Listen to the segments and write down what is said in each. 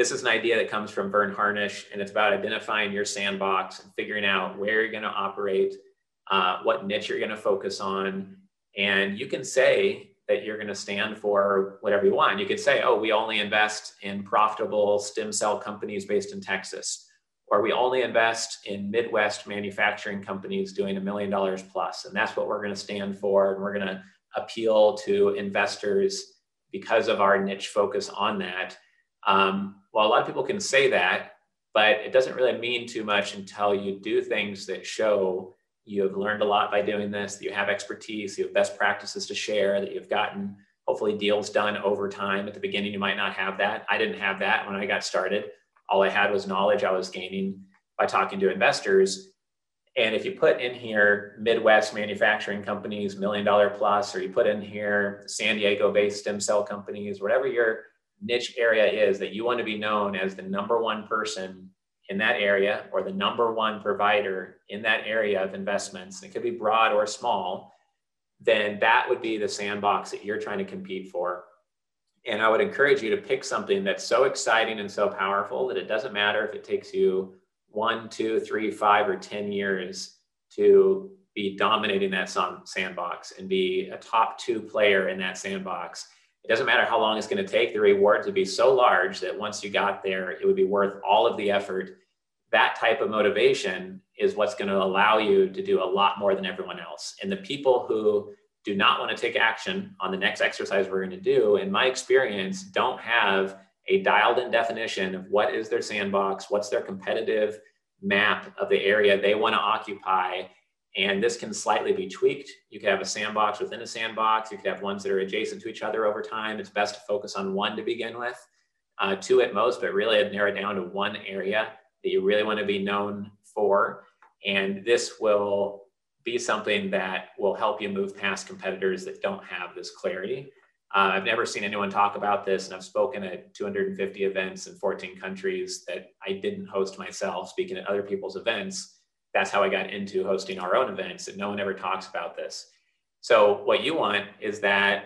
this is an idea that comes from Verne Harnish, and it's about identifying your sandbox and figuring out where you're going to operate, uh, what niche you're going to focus on. And you can say that you're going to stand for whatever you want. You could say, oh, we only invest in profitable stem cell companies based in Texas, or we only invest in Midwest manufacturing companies doing a million dollars plus. And that's what we're going to stand for. And we're going to appeal to investors because of our niche focus on that. Um, well, a lot of people can say that, but it doesn't really mean too much until you do things that show you have learned a lot by doing this, that you have expertise, you have best practices to share, that you've gotten hopefully deals done over time. At the beginning, you might not have that. I didn't have that when I got started. All I had was knowledge I was gaining by talking to investors. And if you put in here Midwest manufacturing companies, million dollar plus, or you put in here San Diego based stem cell companies, whatever your niche area is that you want to be known as the number one person in that area or the number one provider in that area of investments, it could be broad or small, then that would be the sandbox that you're trying to compete for. And I would encourage you to pick something that's so exciting and so powerful that it doesn't matter if it takes you one, two, three, five, or 10 years to be dominating that sandbox and be a top two player in that sandbox it doesn't matter how long it's going to take, the rewards would be so large that once you got there, it would be worth all of the effort. That type of motivation is what's going to allow you to do a lot more than everyone else. And the people who do not want to take action on the next exercise we're going to do, in my experience, don't have a dialed in definition of what is their sandbox, what's their competitive map of the area they want to occupy, and this can slightly be tweaked. You could have a sandbox within a sandbox. You could have ones that are adjacent to each other over time. It's best to focus on one to begin with, uh, two at most, but really narrow it down to one area that you really want to be known for. And this will be something that will help you move past competitors that don't have this clarity. Uh, I've never seen anyone talk about this, and I've spoken at 250 events in 14 countries that I didn't host myself, speaking at other people's events that's how I got into hosting our own events. And no one ever talks about this. So what you want is that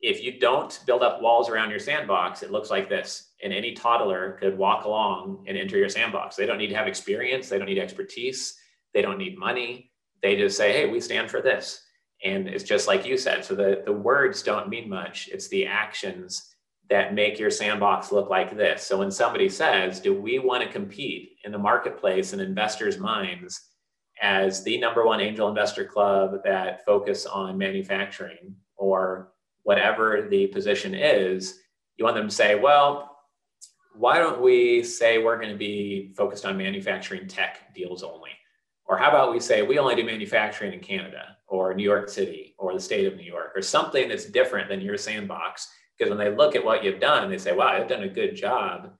if you don't build up walls around your sandbox, it looks like this. And any toddler could walk along and enter your sandbox. They don't need to have experience. They don't need expertise. They don't need money. They just say, hey, we stand for this. And it's just like you said. So the, the words don't mean much. It's the actions that make your sandbox look like this. So when somebody says, do we want to compete in the marketplace and investors' minds as the number one angel investor club that focus on manufacturing or whatever the position is, you want them to say, well, why don't we say we're going to be focused on manufacturing tech deals only? Or how about we say we only do manufacturing in Canada or New York City or the state of New York or something that's different than your sandbox because when they look at what you've done, they say, wow, I've done a good job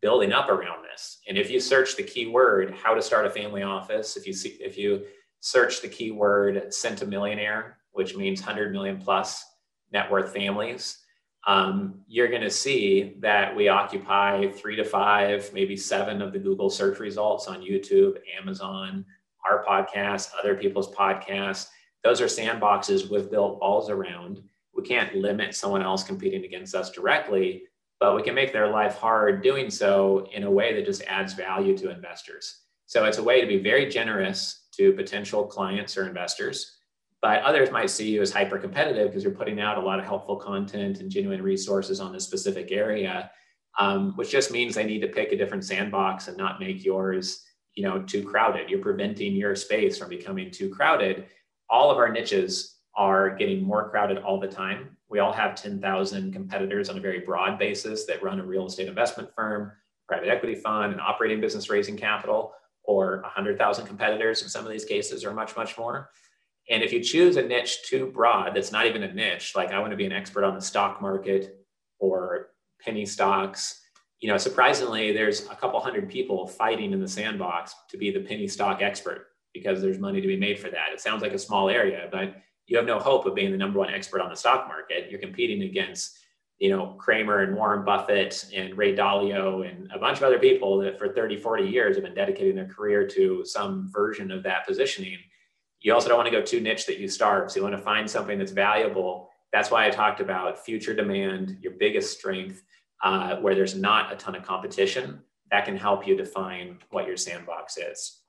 building up around this. And if you search the keyword how to start a family office, if you see if you search the keyword centimillionaire, which means 100 million plus net worth families, um, you're going to see that we occupy three to five, maybe seven of the Google search results on YouTube, Amazon, our podcast, other people's podcasts. Those are sandboxes with built walls around can't limit someone else competing against us directly, but we can make their life hard doing so in a way that just adds value to investors. So it's a way to be very generous to potential clients or investors. But others might see you as hyper competitive because you're putting out a lot of helpful content and genuine resources on this specific area, um, which just means they need to pick a different sandbox and not make yours you know too crowded you're preventing your space from becoming too crowded all of our niches are getting more crowded all the time. We all have 10,000 competitors on a very broad basis that run a real estate investment firm, private equity fund, an operating business raising capital, or 100,000 competitors in some of these cases, or much, much more. And if you choose a niche too broad, that's not even a niche, like I want to be an expert on the stock market or penny stocks, you know, surprisingly, there's a couple hundred people fighting in the sandbox to be the penny stock expert because there's money to be made for that. It sounds like a small area, but you have no hope of being the number one expert on the stock market. You're competing against, you know, Cramer and Warren Buffett and Ray Dalio and a bunch of other people that for 30, 40 years have been dedicating their career to some version of that positioning. You also don't want to go too niche that you starve. So you want to find something that's valuable. That's why I talked about future demand, your biggest strength, uh, where there's not a ton of competition, that can help you define what your sandbox is.